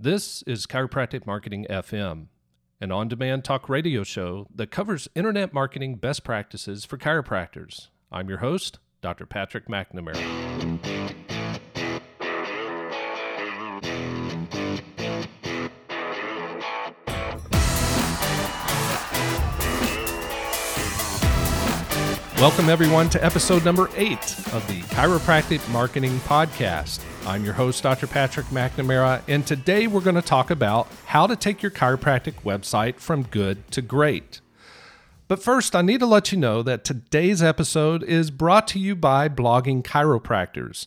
This is Chiropractic Marketing FM, an on demand talk radio show that covers internet marketing best practices for chiropractors. I'm your host, Dr. Patrick McNamara. Welcome, everyone, to episode number eight of the Chiropractic Marketing Podcast. I'm your host, Dr. Patrick McNamara, and today we're going to talk about how to take your chiropractic website from good to great. But first, I need to let you know that today's episode is brought to you by Blogging Chiropractors.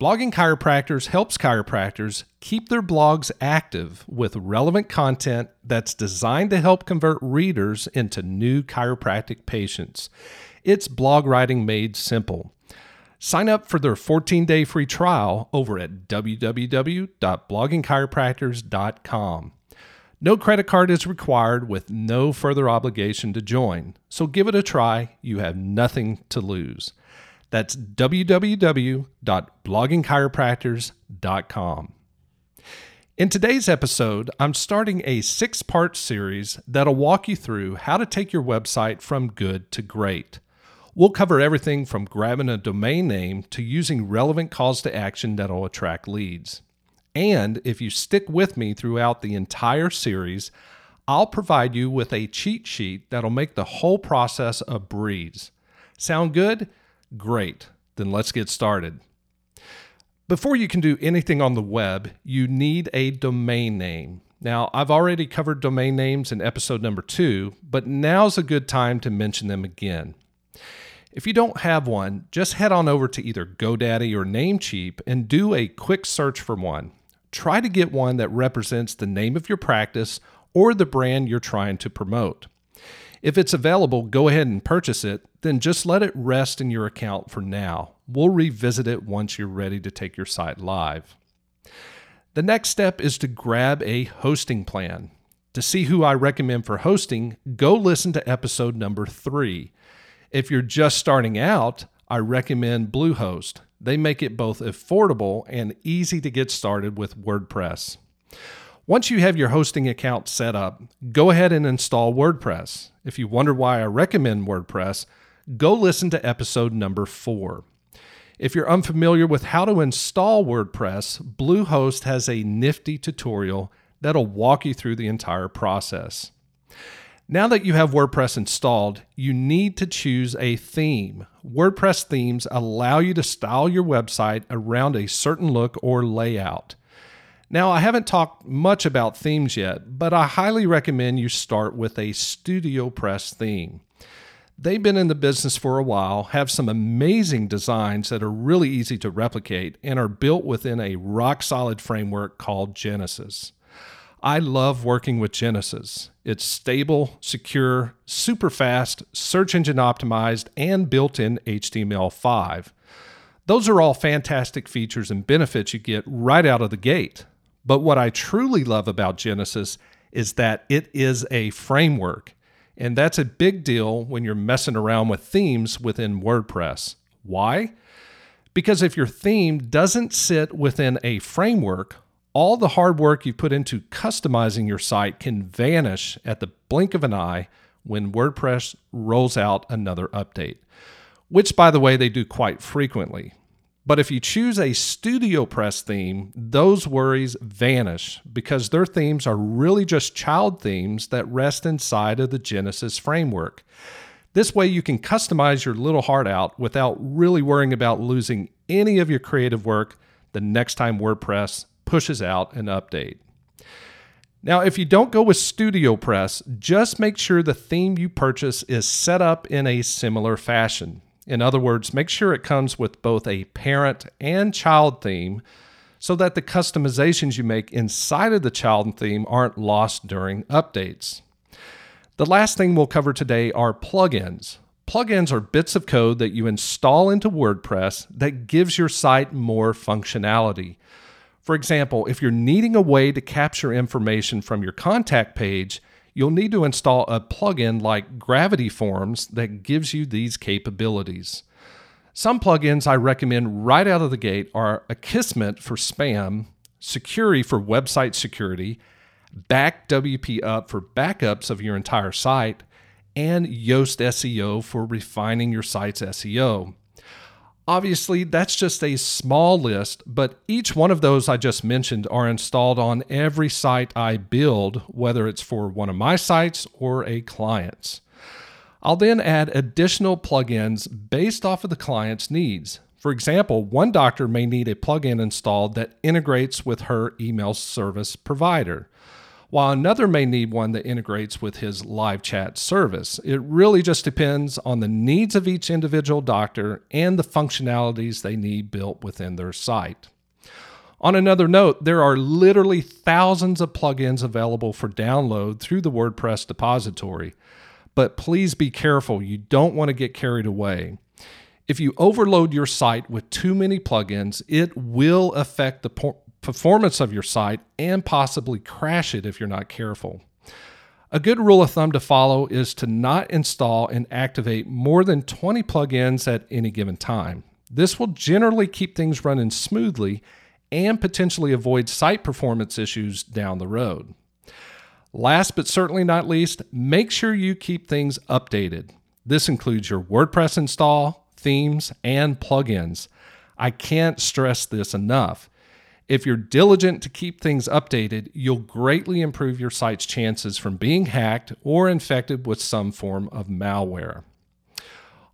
Blogging Chiropractors helps chiropractors keep their blogs active with relevant content that's designed to help convert readers into new chiropractic patients. It's blog writing made simple. Sign up for their 14 day free trial over at www.bloggingchiropractors.com. No credit card is required with no further obligation to join, so give it a try. You have nothing to lose. That's www.bloggingchiropractors.com. In today's episode, I'm starting a six part series that'll walk you through how to take your website from good to great. We'll cover everything from grabbing a domain name to using relevant calls to action that'll attract leads. And if you stick with me throughout the entire series, I'll provide you with a cheat sheet that'll make the whole process a breeze. Sound good? Great. Then let's get started. Before you can do anything on the web, you need a domain name. Now, I've already covered domain names in episode number two, but now's a good time to mention them again. If you don't have one, just head on over to either GoDaddy or Namecheap and do a quick search for one. Try to get one that represents the name of your practice or the brand you're trying to promote. If it's available, go ahead and purchase it, then just let it rest in your account for now. We'll revisit it once you're ready to take your site live. The next step is to grab a hosting plan. To see who I recommend for hosting, go listen to episode number three. If you're just starting out, I recommend Bluehost. They make it both affordable and easy to get started with WordPress. Once you have your hosting account set up, go ahead and install WordPress. If you wonder why I recommend WordPress, go listen to episode number four. If you're unfamiliar with how to install WordPress, Bluehost has a nifty tutorial that'll walk you through the entire process. Now that you have WordPress installed, you need to choose a theme. WordPress themes allow you to style your website around a certain look or layout. Now, I haven't talked much about themes yet, but I highly recommend you start with a StudioPress theme. They've been in the business for a while, have some amazing designs that are really easy to replicate, and are built within a rock solid framework called Genesis. I love working with Genesis. It's stable, secure, super fast, search engine optimized, and built in HTML5. Those are all fantastic features and benefits you get right out of the gate. But what I truly love about Genesis is that it is a framework. And that's a big deal when you're messing around with themes within WordPress. Why? Because if your theme doesn't sit within a framework, all the hard work you've put into customizing your site can vanish at the blink of an eye when WordPress rolls out another update, which, by the way, they do quite frequently. But if you choose a StudioPress theme, those worries vanish because their themes are really just child themes that rest inside of the Genesis framework. This way, you can customize your little heart out without really worrying about losing any of your creative work the next time WordPress pushes out an update. Now, if you don't go with StudioPress, just make sure the theme you purchase is set up in a similar fashion. In other words, make sure it comes with both a parent and child theme so that the customizations you make inside of the child theme aren't lost during updates. The last thing we'll cover today are plugins. Plugins are bits of code that you install into WordPress that gives your site more functionality. For example, if you're needing a way to capture information from your contact page, you'll need to install a plugin like Gravity Forms that gives you these capabilities. Some plugins I recommend right out of the gate are Akismet for spam, Sucuri for website security, BackWPup for backups of your entire site, and Yoast SEO for refining your site's SEO. Obviously, that's just a small list, but each one of those I just mentioned are installed on every site I build, whether it's for one of my sites or a client's. I'll then add additional plugins based off of the client's needs. For example, one doctor may need a plugin installed that integrates with her email service provider while another may need one that integrates with his live chat service. It really just depends on the needs of each individual doctor and the functionalities they need built within their site. On another note, there are literally thousands of plugins available for download through the WordPress depository. But please be careful, you don't want to get carried away. If you overload your site with too many plugins, it will affect the performance of your site and possibly crash it if you're not careful. A good rule of thumb to follow is to not install and activate more than 20 plugins at any given time. This will generally keep things running smoothly and potentially avoid site performance issues down the road. Last but certainly not least, make sure you keep things updated. This includes your WordPress install, themes, and plugins. I can't stress this enough. If you're diligent to keep things updated, you'll greatly improve your site's chances from being hacked or infected with some form of malware.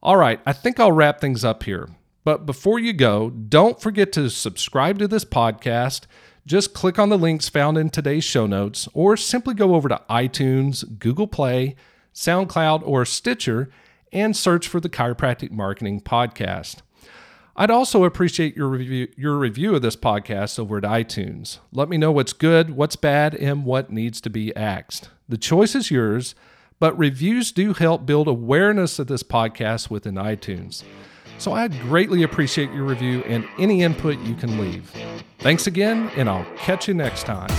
All right, I think I'll wrap things up here. But before you go, don't forget to subscribe to this podcast. Just click on the links found in today's show notes, or simply go over to iTunes, Google Play, SoundCloud, or Stitcher and search for the Chiropractic Marketing Podcast. I'd also appreciate your review, your review of this podcast over at iTunes. Let me know what's good, what's bad, and what needs to be axed. The choice is yours, but reviews do help build awareness of this podcast within iTunes. So I'd greatly appreciate your review and any input you can leave. Thanks again, and I'll catch you next time.